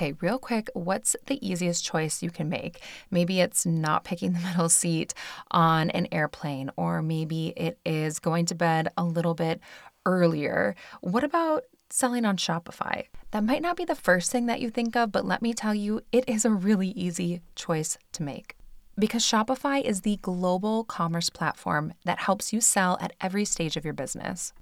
Okay, real quick, what's the easiest choice you can make? Maybe it's not picking the middle seat on an airplane, or maybe it is going to bed a little bit earlier. What about selling on Shopify? That might not be the first thing that you think of, but let me tell you, it is a really easy choice to make. Because Shopify is the global commerce platform that helps you sell at every stage of your business.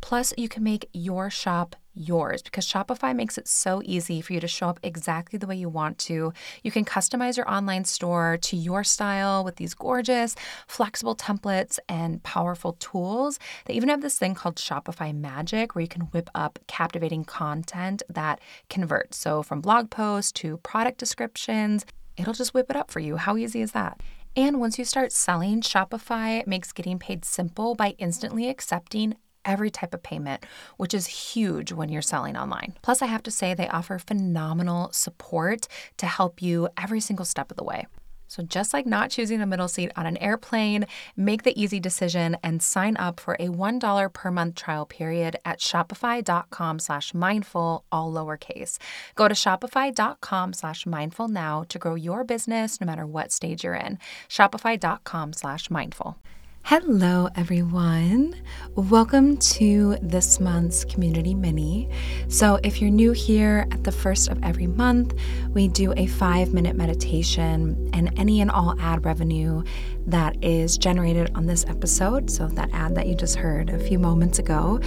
Plus, you can make your shop yours because Shopify makes it so easy for you to show up exactly the way you want to. You can customize your online store to your style with these gorgeous, flexible templates and powerful tools. They even have this thing called Shopify Magic where you can whip up captivating content that converts. So, from blog posts to product descriptions, it'll just whip it up for you. How easy is that? And once you start selling, Shopify makes getting paid simple by instantly accepting every type of payment, which is huge when you're selling online. Plus, I have to say, they offer phenomenal support to help you every single step of the way. So, just like not choosing a middle seat on an airplane, make the easy decision and sign up for a $1 per month trial period at shopify.com slash mindful, all lowercase. Go to shopify.com slash mindful now to grow your business no matter what stage you're in. Shopify.com slash mindful. Hello, everyone. Welcome to this month's Community Mini. So, if you're new here, at the first of every month, we do a five minute meditation, and any and all ad revenue that is generated on this episode so, that ad that you just heard a few moments ago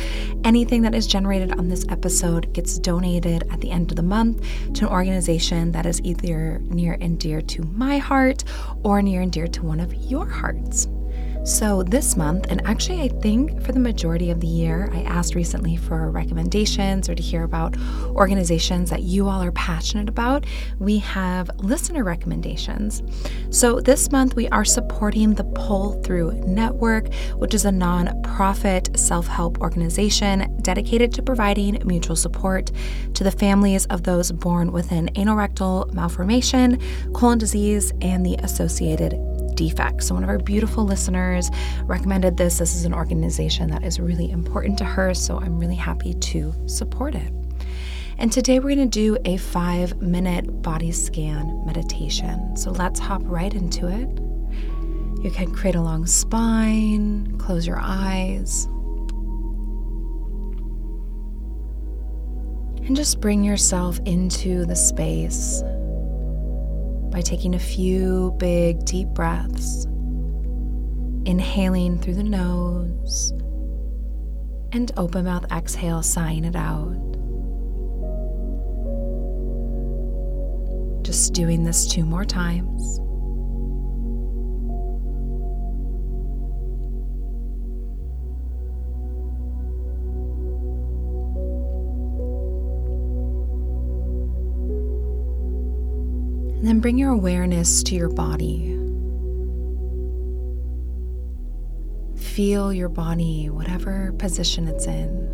anything that is generated on this episode gets donated at the end of the month to an organization that is either near and dear to my heart or near and dear to one of your hearts. So, this month, and actually, I think for the majority of the year, I asked recently for recommendations or to hear about organizations that you all are passionate about. We have listener recommendations. So, this month, we are supporting the Pull Thru Network, which is a non-profit self help organization dedicated to providing mutual support to the families of those born with an anorectal malformation, colon disease, and the associated defects. So, one of our beautiful listeners recommended this. This is an organization that is really important to her, so I'm really happy to support it. And today we're going to do a five minute body scan meditation. So, let's hop right into it. You can create a long spine, close your eyes. And just bring yourself into the space by taking a few big, deep breaths, inhaling through the nose, and open mouth exhale, sighing it out. Just doing this two more times. Then bring your awareness to your body. Feel your body, whatever position it's in.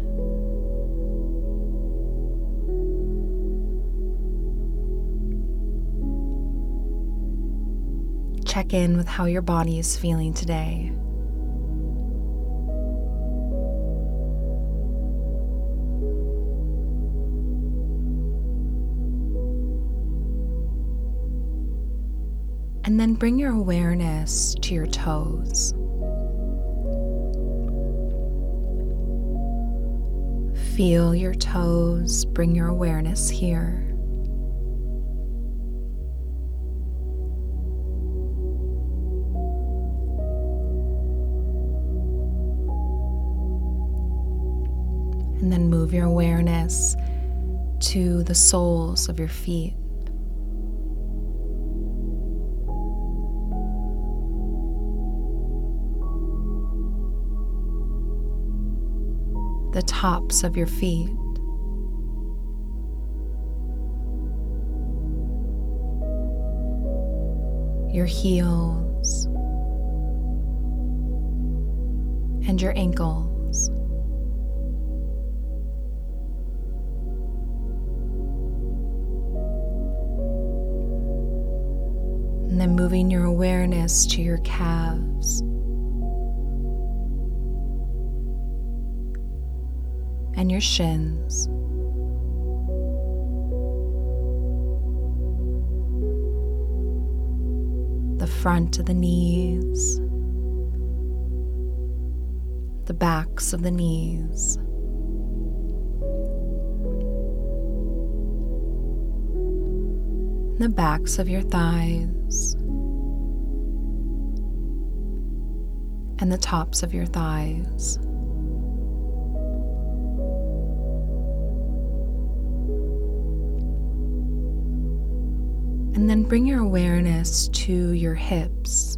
Check in with how your body is feeling today. And then bring your awareness to your toes. Feel your toes, bring your awareness here. And then move your awareness to the soles of your feet. The tops of your feet. Your heels and your ankles. And then moving your awareness to your calves. and your shins. The front of the knees, the backs of the knees. The backs of your thighs and the tops of your thighs. And then bring your awareness to your hips,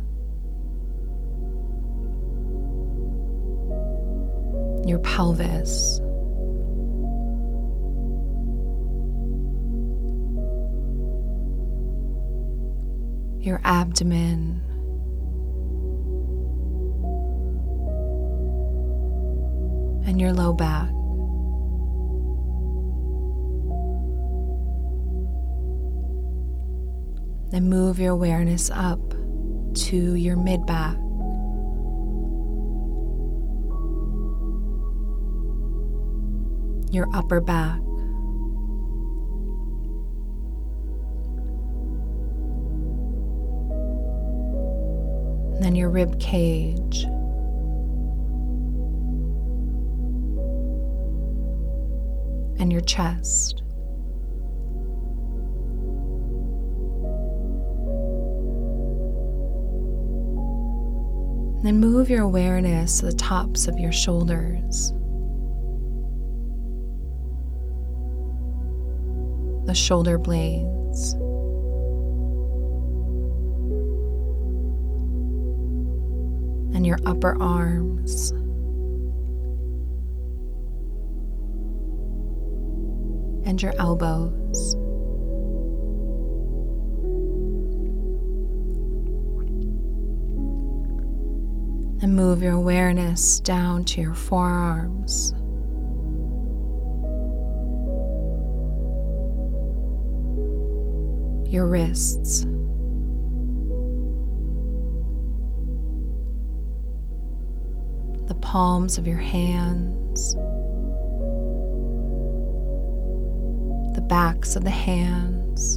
your pelvis. Your abdomen, and your low back. Then move your awareness up to your mid back. Your upper back. Then your rib cage. and your chest. Then move your awareness to the tops of your shoulders, the shoulder blades. And your upper arms. and your elbows. Move your awareness down to your forearms. Your wrists. The palms of your hands. the backs of the hands,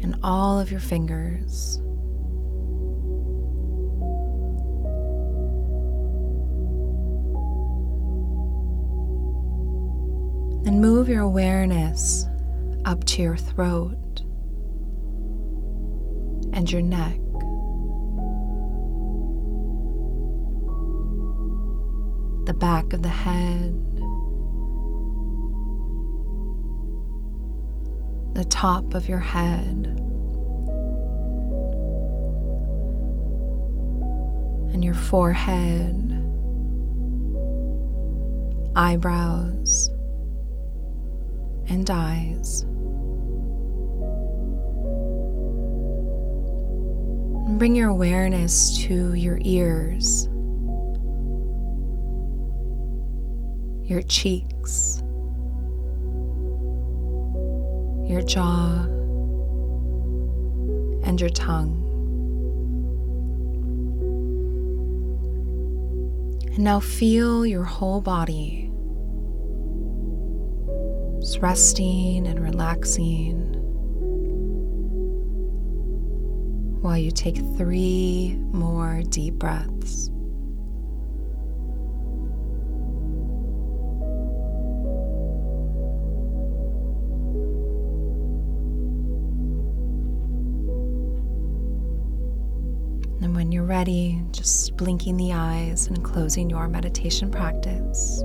and all of your fingers. And move your awareness up to your throat and your neck. The back of the head, the top of your head, and your forehead, eyebrows, and eyes. Bring your awareness to your ears, your cheeks your jaw, and your tongue. And now feel your whole body resting and relaxing while you take three more deep breaths. And when you're ready, just blinking the eyes and closing your meditation practice.